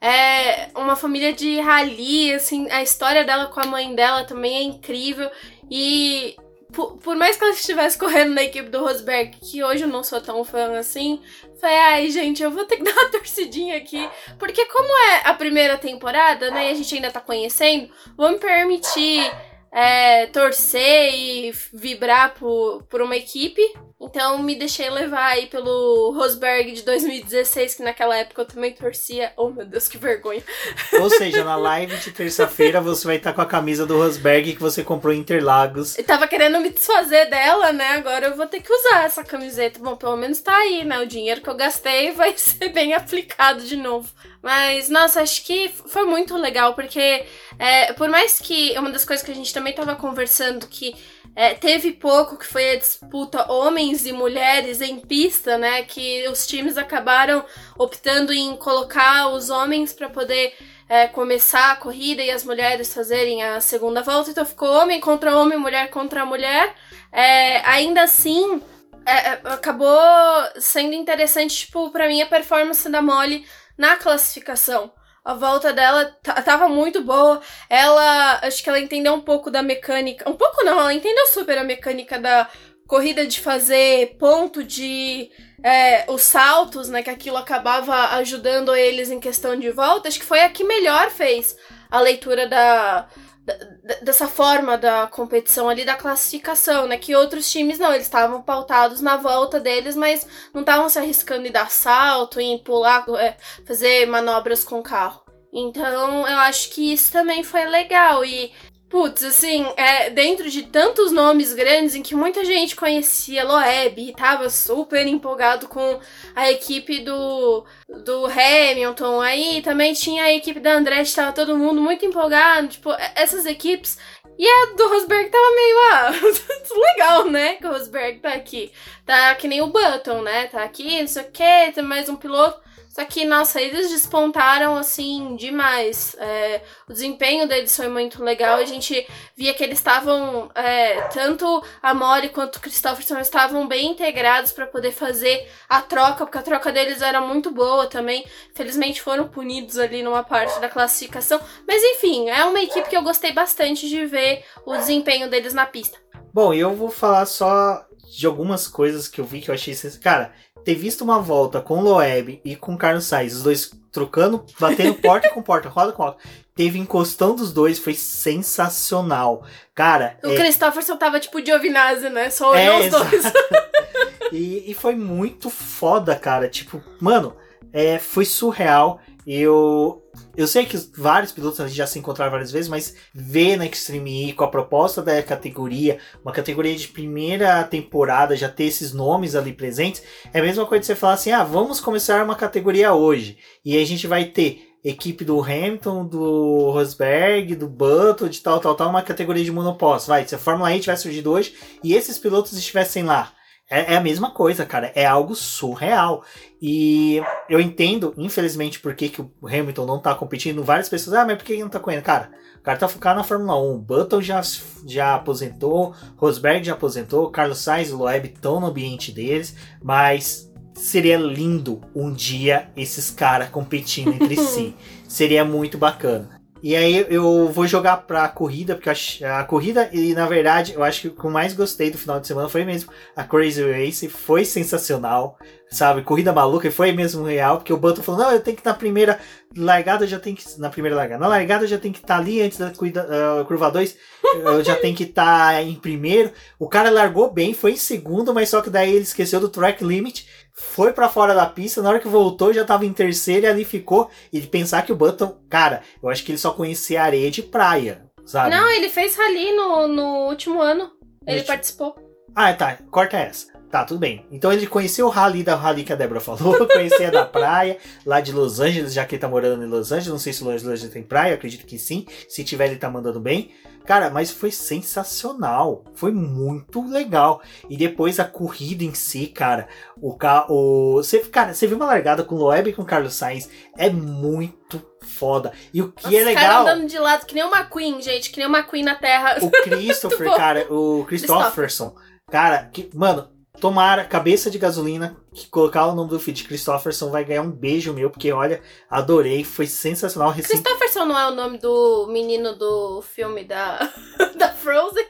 Speaker 2: é uma família de rally, assim, a história dela com a mãe dela também é incrível, e por, por mais que ela estivesse correndo na equipe do Rosberg, que hoje eu não sou tão fã assim, falei, ai, gente, eu vou ter que dar uma torcidinha aqui. Porque como é a primeira temporada, né, e a gente ainda tá conhecendo, vamos permitir é, torcer e vibrar por, por uma equipe. Então me deixei levar aí pelo Rosberg de 2016, que naquela época eu também torcia. Oh meu Deus, que vergonha.
Speaker 1: Ou seja, na live de terça-feira você vai estar com a camisa do Rosberg que você comprou em Interlagos.
Speaker 2: Eu tava querendo me desfazer dela, né? Agora eu vou ter que usar essa camiseta. Bom, pelo menos tá aí, né? O dinheiro que eu gastei vai ser bem aplicado de novo. Mas, nossa, acho que foi muito legal, porque é, por mais que uma das coisas que a gente também tava conversando, que é, teve pouco, que foi a disputa homens e mulheres em pista, né? Que os times acabaram optando em colocar os homens para poder é, começar a corrida e as mulheres fazerem a segunda volta. Então ficou homem contra homem, mulher contra mulher. É, ainda assim, é, é acabou sendo interessante, tipo, pra mim, a performance da Molly na classificação. A volta dela tava muito boa. Ela, acho que ela entendeu um pouco da mecânica. Um pouco não, ela entendeu super a mecânica da corrida de fazer ponto de é, os saltos, né? Que aquilo acabava ajudando eles em questão de volta. Acho que foi a que melhor fez a leitura da, dessa forma da competição ali da classificação, né? Que outros times não, eles estavam pautados na volta deles, mas não estavam se arriscando em dar salto, em pular, é, fazer manobras com o carro. Então eu acho que isso também foi legal. E Putz, assim, é, dentro de tantos nomes grandes em que muita gente conhecia Loeb e tava super empolgado com a equipe do, do Hamilton, aí também tinha a equipe da Andretti, tava todo mundo muito empolgado, tipo, essas equipes. E a do Rosberg tava meio, ah, legal, né, que o Rosberg tá aqui. Tá que nem o Button, né, tá aqui, não sei o que, tem mais um piloto. Só que, nossa, eles despontaram assim demais. É, o desempenho deles foi muito legal. A gente via que eles estavam, é, tanto a Molly quanto o Christopherson estavam bem integrados para poder fazer a troca, porque a troca deles era muito boa também. Felizmente foram punidos ali numa parte da classificação. Mas enfim, é uma equipe que eu gostei bastante de ver o desempenho deles na pista.
Speaker 1: Bom, eu vou falar só de algumas coisas que eu vi que eu achei. Cara, ter visto uma volta com Loeb e com Carlos Sainz, os dois trocando, batendo porta com porta, roda com roda. Teve encostão dos dois, foi sensacional. Cara.
Speaker 2: O é... Christopherson tava tipo de Giovinazzi, né? Só olhou é, os dois.
Speaker 1: e, e foi muito foda, cara. Tipo, mano, é, foi surreal. Eu, eu sei que vários pilotos já se encontraram várias vezes, mas ver na Extreme E com a proposta da categoria, uma categoria de primeira temporada, já ter esses nomes ali presentes, é a mesma coisa de você falar assim: ah, vamos começar uma categoria hoje. E aí a gente vai ter equipe do Hamilton, do Rosberg, do Button, de tal, tal, tal, uma categoria de monoposto. Vai, se a Fórmula E tivesse surgido hoje e esses pilotos estivessem lá é, é, a mesma coisa, cara. É algo surreal. E eu entendo, infelizmente, por que, que o Hamilton não tá competindo. Várias pessoas, ah, mas por que ele não tá correndo? Cara, o cara tá focado na Fórmula 1. Button já, já aposentou, Rosberg já aposentou, Carlos Sainz e Loeb estão no ambiente deles, mas seria lindo um dia esses caras competindo entre si. Seria muito bacana. E aí eu vou jogar pra corrida, porque a, corrida, e na verdade, eu acho que o que eu mais gostei do final de semana foi mesmo a Crazy Race, foi sensacional, sabe? Corrida maluca, e foi mesmo real, porque o Button falou, não, eu tenho que na primeira largada, eu já tenho que. Na primeira largada. Na largada eu já tenho que estar ali antes da cuida, uh, curva 2, eu já tenho que estar em primeiro. O cara largou bem, foi em segundo, mas só que daí ele esqueceu do track limit foi para fora da pista, na hora que voltou já tava em terceiro e ali ficou. E de pensar que o Button, cara, eu acho que ele só conhecia areia de praia, sabe?
Speaker 2: Não, ele fez rally no, no último ano. Ele participou.
Speaker 1: Ah, tá, corta essa. Tá, tudo bem. Então ele conheceu o rally da rally que a Débora falou, conhecia da praia, lá de Los Angeles, já que ele tá morando em Los Angeles. Não sei se Los Angeles tem praia, acredito que sim. Se tiver, ele tá mandando bem. Cara, mas foi sensacional. Foi muito legal. E depois a corrida em si, cara. O carro. Você, cara, você viu uma largada com o Loeb e com o Carlos Sainz. É muito foda. E o que Nossa, é legal. Cara
Speaker 2: andando de lado, que nem uma Queen, gente. Que nem uma Queen na Terra.
Speaker 1: O Christopher, cara. O Christopherson. Cara, que, mano, Tomara, cabeça de gasolina, que colocar o nome do feed Christopherson vai ganhar um beijo meu, porque olha, adorei, foi sensacional.
Speaker 2: Recém... Christopherson não é o nome do menino do filme da, da Frozen?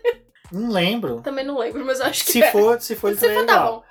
Speaker 1: Não lembro.
Speaker 2: Também não lembro, mas acho que
Speaker 1: se é. for, se for, se for, tá bom.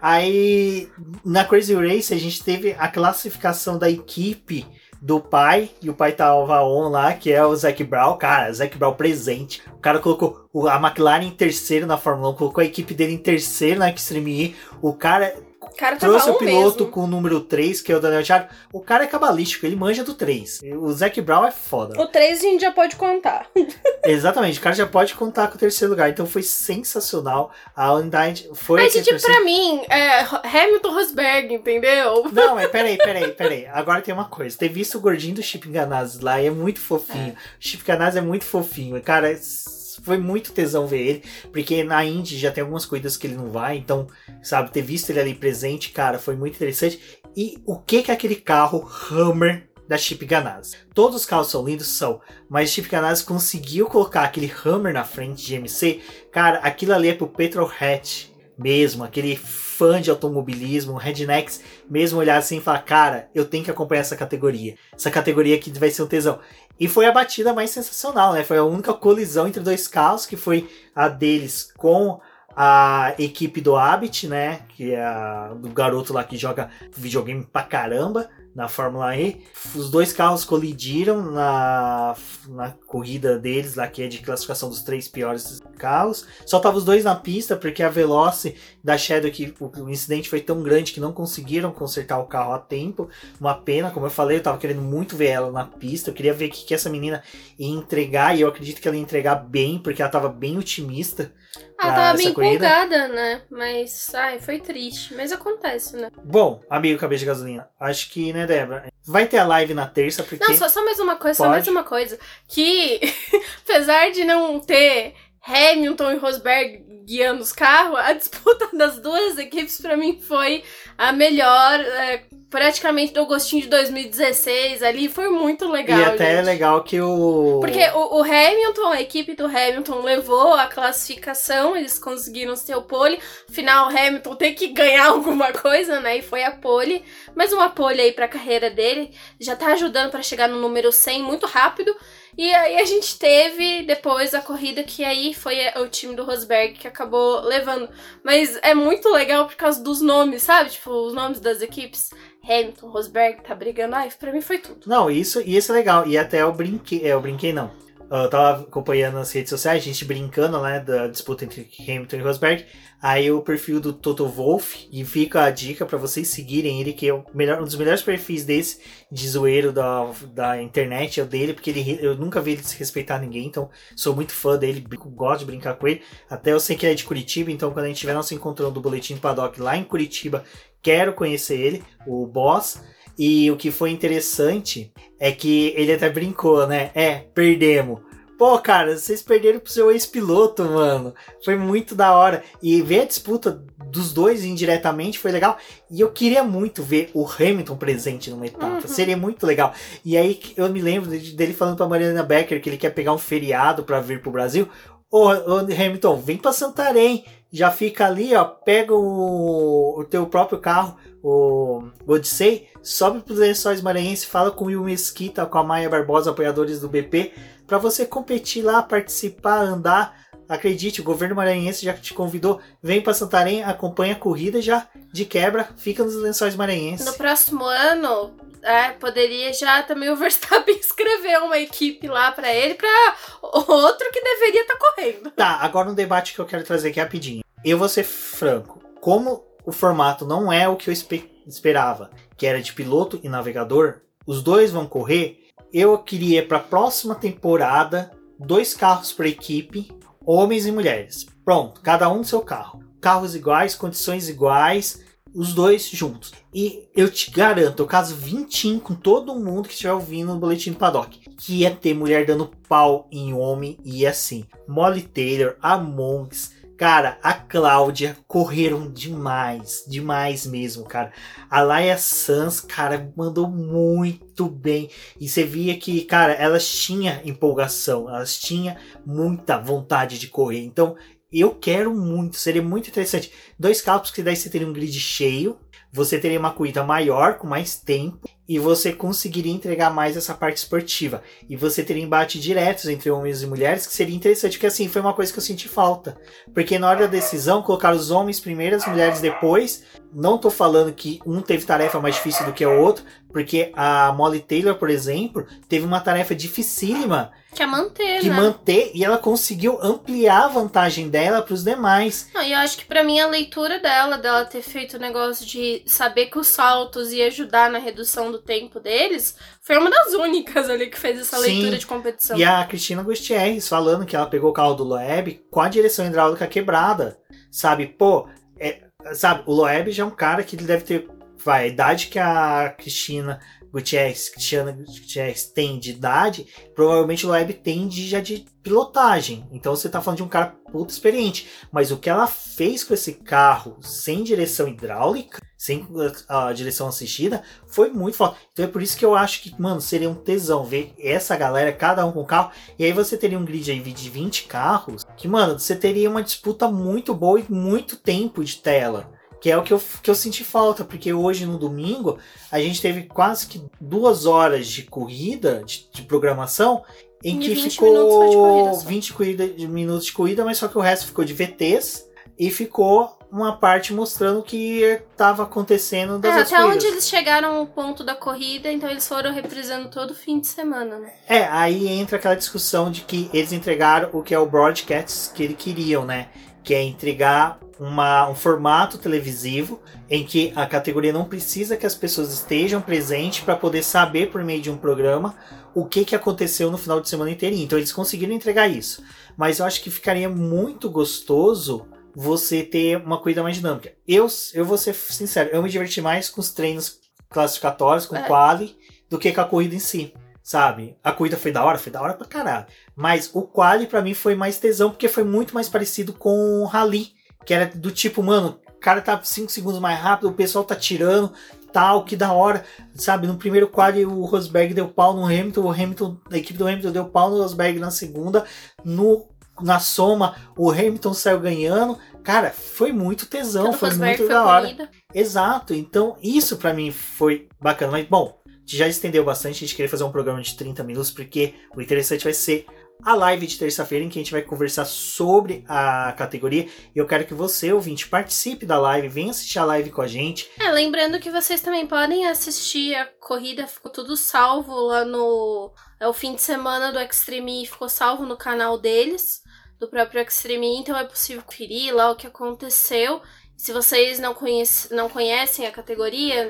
Speaker 1: Aí, na Crazy Race, a gente teve a classificação da equipe do pai, e o pai tava on lá, que é o Zac Brown. Cara, Zac Brown presente. O cara colocou a McLaren em terceiro na Fórmula 1, colocou a equipe dele em terceiro na Extreme E. O cara
Speaker 2: Cara,
Speaker 1: trouxe o piloto
Speaker 2: mesmo.
Speaker 1: com o número 3, que é o Daniel Thiago. O cara é cabalístico, ele manja do 3. O Zac Brown é foda.
Speaker 2: O 3 a gente já pode contar.
Speaker 1: Exatamente, o cara já pode contar com o terceiro lugar. Então foi sensacional. A unidade foi.
Speaker 2: Mas,
Speaker 1: 100%.
Speaker 2: pra mim, é Hamilton Rosberg, entendeu?
Speaker 1: Não, mas peraí, peraí, peraí. Agora tem uma coisa. Ter visto o gordinho do Chip Ganazzi lá e é muito fofinho. O Chip Ganazzi é muito fofinho. Cara, s- foi muito tesão ver ele. Porque na Indy já tem algumas coisas que ele não vai. Então, sabe, ter visto ele ali presente, cara, foi muito interessante. E o que que é aquele carro Hammer da Chip Ganazzi? Todos os carros são lindos, são. Mas Chip Ganazzi conseguiu colocar aquele Hammer na frente de MC. Cara, aquilo ali é pro Petrolhead mesmo, aquele fã de automobilismo, rednecks, mesmo olhar assim e falar, cara, eu tenho que acompanhar essa categoria. Essa categoria aqui vai ser um tesão. E foi a batida mais sensacional, né? Foi a única colisão entre dois carros, que foi a deles com a equipe do Habit, né? Que é a, do garoto lá que joga videogame pra caramba na Fórmula E. Os dois carros colidiram na, na corrida deles, lá que é de classificação dos três piores carros. Só tava os dois na pista, porque a Veloce da Shadow, que o, o incidente foi tão grande que não conseguiram consertar o carro a tempo. Uma pena, como eu falei, eu tava querendo muito ver ela na pista. Eu queria ver o que, que essa menina ia entregar, e eu acredito que ela ia entregar bem, porque ela tava bem otimista.
Speaker 2: Ah,
Speaker 1: pra
Speaker 2: tava bem empolgada, né? Mas, ai, foi triste. Mas acontece, né?
Speaker 1: Bom, amigo cabeça de gasolina, acho que, né, Débora? Vai ter a live na terça, porque.
Speaker 2: Não, só, só mais uma coisa, só
Speaker 1: Pode.
Speaker 2: mais uma coisa. Que, apesar de não ter Hamilton e Rosberg guiando os carros, a disputa das duas equipes pra mim foi a melhor. é, praticamente deu gostinho de 2016 ali, foi muito legal.
Speaker 1: e até é
Speaker 2: gente.
Speaker 1: legal que o.
Speaker 2: Porque o, o Hamilton, a equipe do Hamilton levou a classificação, eles conseguiram ser o pole. Afinal, o Hamilton tem que ganhar alguma coisa, né? E foi a pole. Mas uma pole aí pra carreira dele já tá ajudando pra chegar no número 100 muito rápido. E aí a gente teve depois a corrida que aí foi o time do Rosberg que acabou levando. Mas é muito legal por causa dos nomes, sabe? Tipo, os nomes das equipes. Hamilton, Rosberg tá brigando. Ai, pra mim foi tudo.
Speaker 1: Não, isso, isso é legal. E até eu brinquei, é, eu brinquei não. Eu tava acompanhando nas redes sociais, a gente brincando, né, da disputa entre Hamilton e Rosberg. Aí o perfil do Toto Wolff, e fica a dica pra vocês seguirem ele, que é melhor, um dos melhores perfis desse de zoeiro da, da internet, é o dele, porque ele, eu nunca vi ele desrespeitar ninguém, então sou muito fã dele, gosto de brincar com ele. Até eu sei que ele é de Curitiba, então quando a gente tiver nosso encontrão do Boletim do Paddock lá em Curitiba, quero conhecer ele, o boss. E o que foi interessante é que ele até brincou, né? É, perdemos. Pô, cara, vocês perderam pro seu ex-piloto, mano. Foi muito da hora. E ver a disputa dos dois indiretamente foi legal. E eu queria muito ver o Hamilton presente numa etapa.
Speaker 2: Uhum.
Speaker 1: Seria muito legal. E aí eu me lembro de- dele falando pra Mariana Becker que ele quer pegar um feriado pra vir pro Brasil. Ô, ô Hamilton, vem pra Santarém. Já fica ali, ó. Pega o, o teu próprio carro, o Odyssey, sobe pros lençóis maranhenses, fala com o Will Mesquita, com a Maia Barbosa, apoiadores do BP, pra você competir lá, participar, andar. Acredite, o governo maranhense já te convidou. Vem pra Santarém, acompanha a corrida já de quebra, fica nos lençóis maranhenses.
Speaker 2: No próximo ano, é, poderia já também o Verstappen escrever uma equipe lá pra ele, pra outro que deveria estar correndo.
Speaker 1: Tá, agora um debate que eu quero trazer aqui rapidinho. Eu vou ser franco. Como o formato não é o que eu espe- esperava, que era de piloto e navegador, os dois vão correr. Eu queria para a próxima temporada dois carros por equipe, homens e mulheres. Pronto, cada um no seu carro. Carros iguais, condições iguais, os dois juntos. E eu te garanto, eu caso 20 com todo mundo que estiver ouvindo no Boletim do Paddock, que ia ter mulher dando pau em homem e assim. Molly Taylor, a Monks, cara, a Cláudia correram demais, demais mesmo, cara. A Laia Sans, cara, mandou muito bem. E você via que, cara, elas tinham empolgação, elas tinham muita vontade de correr. Então, eu quero muito, seria muito interessante. Dois carros que daí você teria um grid cheio, você teria uma corrida maior, com mais tempo, e você conseguiria entregar mais essa parte esportiva. E você teria embate diretos entre homens e mulheres, que seria interessante, porque assim, foi uma coisa que eu senti falta. Porque na hora da decisão, colocar os homens primeiro, as mulheres depois. Não tô falando que um teve tarefa mais difícil do que o outro, porque a Molly Taylor, por exemplo, teve uma tarefa dificílima
Speaker 2: que é manter,
Speaker 1: de
Speaker 2: né?
Speaker 1: manter e ela conseguiu ampliar a vantagem dela para os demais.
Speaker 2: Não, e eu acho que para mim a leitura dela, dela ter feito o negócio de saber que os saltos ia ajudar na redução do tempo deles, foi uma das únicas ali que fez essa
Speaker 1: Sim.
Speaker 2: leitura de competição.
Speaker 1: E a Cristina Gutierrez falando que ela pegou o carro do Loeb com a direção hidráulica quebrada. Sabe, pô, é, sabe, o Loeb já é um cara que ele deve ter vai, a idade que a Cristina Gutierrez, Cristiana Gutierrez tem de idade, provavelmente o Loeb tem de, já de pilotagem. Então você tá falando de um cara puta experiente. Mas o que ela fez com esse carro sem direção hidráulica, sem a direção assistida, foi muito foda. Então é por isso que eu acho que, mano, seria um tesão ver essa galera, cada um com carro. E aí você teria um grid aí de 20 carros, que, mano, você teria uma disputa muito boa e muito tempo de tela. Que é o que eu, que eu senti falta, porque hoje no domingo a gente teve quase que duas horas de corrida, de, de programação, em
Speaker 2: E
Speaker 1: que
Speaker 2: 20 minutos foi de
Speaker 1: ficou
Speaker 2: corrida só.
Speaker 1: 20 corrida, de minutos de corrida, mas só que o resto ficou de VTs e ficou uma parte mostrando o que estava acontecendo das
Speaker 2: É, até
Speaker 1: corridas.
Speaker 2: onde eles chegaram ao ponto da corrida, então eles foram reprisando todo fim de semana, né?
Speaker 1: É, aí entra aquela discussão de que eles entregaram o que é o broadcast que eles queriam, né? Que é entregar uma, um formato televisivo em que a categoria não precisa que as pessoas estejam presentes para poder saber por meio de um programa o que, que aconteceu no final de semana inteirinho. Então eles conseguiram entregar isso. Mas eu acho que ficaria muito gostoso você ter uma corrida mais dinâmica. Eu, eu vou ser sincero, eu me diverti mais com os treinos classificatórios, com
Speaker 2: É.
Speaker 1: quali, do que com a corrida em si. Sabe? A corrida foi da hora, foi da hora pra caralho. Mas o quali pra mim foi mais tesão, porque foi muito mais parecido com o rally. Que era do tipo, mano, o cara tá 5 segundos mais rápido, o pessoal tá tirando, tal, que da hora. Sabe, no primeiro quali o Rosberg deu pau no Hamilton, o Hamilton, a equipe do Hamilton deu pau no Rosberg na segunda. No, na soma, o Hamilton saiu ganhando. Cara, foi muito tesão, foi muito da hora.
Speaker 2: corrida.
Speaker 1: Exato, então isso pra mim foi bacana. Mas bom, a gente já estendeu bastante, a gente queria fazer um programa de 30 minutos, porque o interessante vai ser a live de terça-feira em que a gente vai conversar sobre a categoria. E eu quero que você, ouvinte, participe da live, venha assistir a live com a gente.
Speaker 2: É, lembrando que vocês também podem assistir a corrida, ficou tudo salvo lá no. É o fim de semana do Extreme, ficou salvo no canal deles, do próprio Extreme, então é possível conferir lá o que aconteceu. Se vocês não, conhece, não conhecem a categoria,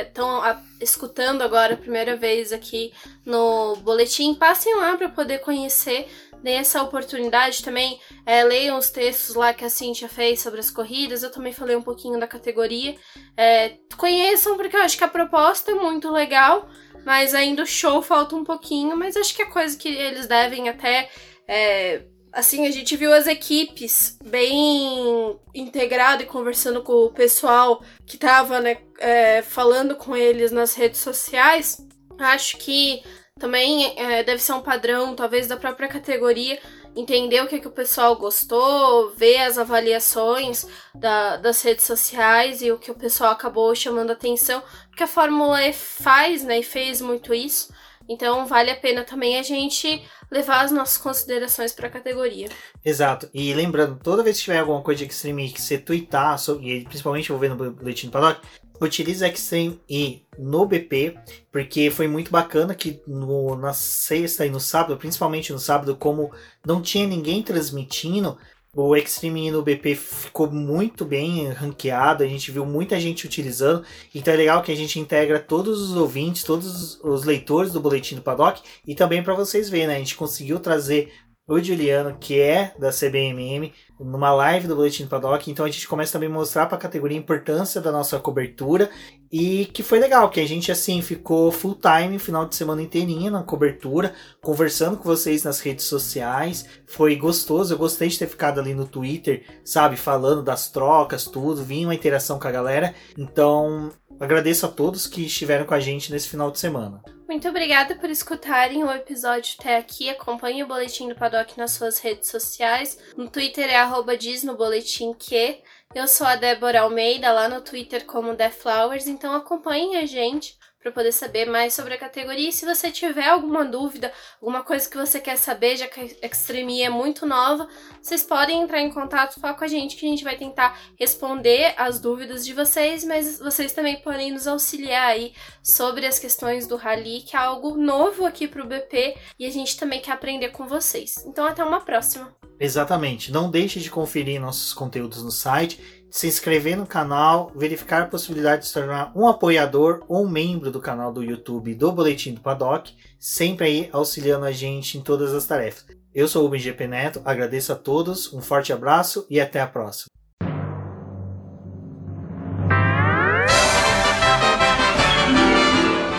Speaker 2: estão escutando agora a primeira vez aqui no boletim, passem lá para poder conhecer, deem essa oportunidade também. É, leiam os textos lá que a Cintia fez sobre as corridas. Eu também falei um pouquinho da categoria. É, conheçam, porque eu acho que a proposta é muito legal, mas ainda o show falta um pouquinho. Mas acho que é coisa que eles devem até. é, assim, a gente viu as equipes bem integrado e conversando com o pessoal que tava, né, é, falando com eles nas redes sociais. Acho que também é, deve ser um padrão, talvez, da própria categoria, entender o que, que o pessoal gostou, ver as avaliações da- das redes sociais e o que o pessoal acabou chamando atenção, porque a Fórmula E faz, né, e fez muito isso. Então vale a pena também a gente levar as nossas considerações para a categoria.
Speaker 1: Exato. E lembrando, toda vez que tiver alguma coisa de Extreme que você tweetar, sobre, principalmente envolvendo o boletim do paddock, utilize Extreme E no BP, porque foi muito bacana que no, na sexta e no sábado, principalmente no sábado, como não tinha ninguém transmitindo, o Extreme no BP ficou muito bem ranqueado, a gente viu muita gente utilizando, então é legal que a gente integra todos os ouvintes, todos os leitores do Boletim do Paddock, e também para vocês verem, né? A gente conseguiu trazer o Juliano, que é da CBMM, numa live do Boletim do Paddock. Então a gente começa também a mostrar para a categoria a importância da nossa cobertura. E que foi legal, que a gente assim ficou full time, final de semana inteirinha na cobertura, conversando com vocês nas redes sociais. Foi gostoso, eu gostei de ter ficado ali no Twitter, sabe, falando das trocas, tudo, vinha uma interação com a galera. Então, agradeço a todos que estiveram com a gente nesse final de semana.
Speaker 2: Muito obrigada por escutarem o episódio até aqui. Acompanhe o Boletim do Paddock nas suas redes sociais. No Twitter é arroba diz no boletim que. Eu sou a Débora Almeida, lá no Twitter como The Flowers, então acompanhem a gente. Para poder saber mais sobre a categoria. E se você tiver alguma dúvida, alguma coisa que você quer saber, já que a Extreme é muito nova, vocês podem entrar em contato com a gente que a gente vai tentar responder as dúvidas de vocês, mas vocês também podem nos auxiliar aí sobre as questões do rally, que é algo novo aqui para o BP e a gente também quer aprender com vocês. Então até uma próxima.
Speaker 1: Exatamente. Não deixe de conferir nossos conteúdos no site se inscrever no canal, verificar a possibilidade de se tornar um apoiador ou um membro do canal do YouTube do Boletim do Paddock, sempre aí auxiliando a gente em todas as tarefas. Eu sou o BGP Neto, agradeço a todos, um forte abraço e até a próxima.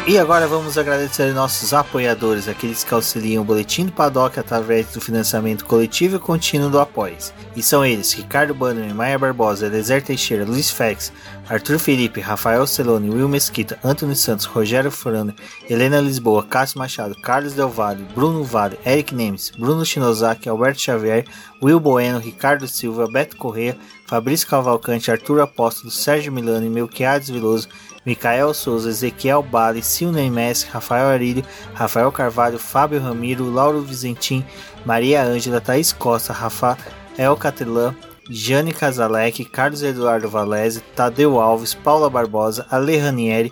Speaker 1: E agora vamos agradecer nossos apoiadores, aqueles que auxiliam o Boletim do Paddock através do financiamento coletivo e contínuo do Apoies. E são eles: Ricardo Bannerman, Maia Barbosa, Elezer Teixeira, Luiz Fex, Arthur Felipe, Rafael Celone, Will Mesquita, Antônio Santos, Rogério Furano, Helena Lisboa, Cássio Machado, Carlos Del Valle, Bruno Vale, Eric Nemes, Bruno Shinozaki, Alberto Xavier, Will Bueno, Ricardo Silva, Beto Corrêa, Fabrício Cavalcante, Arthur Apóstolo, Sérgio Milano e Melquiades Veloso, Micael Souza, Ezequiel Bale, Silney Messi, Rafael Arilho, Rafael Carvalho, Fábio Ramiro, Lauro Vizentim, Maria Ângela, Thaís Costa, Rafael Catelã, Jane Casalec, Carlos Eduardo Valese, Tadeu Alves, Paula Barbosa, Ale Ranieri,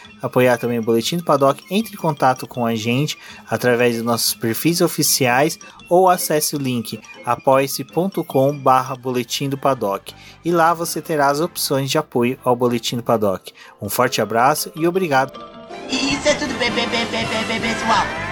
Speaker 1: apoiar também o Boletim do Paddock, entre em contato com a gente através dos nossos perfis oficiais ou acesse o link apoia-se.com barra Boletim do Paddock e lá você terá as opções de apoio ao Boletim do Paddock. Um forte abraço e obrigado!
Speaker 3: Isso é tudo, pessoal!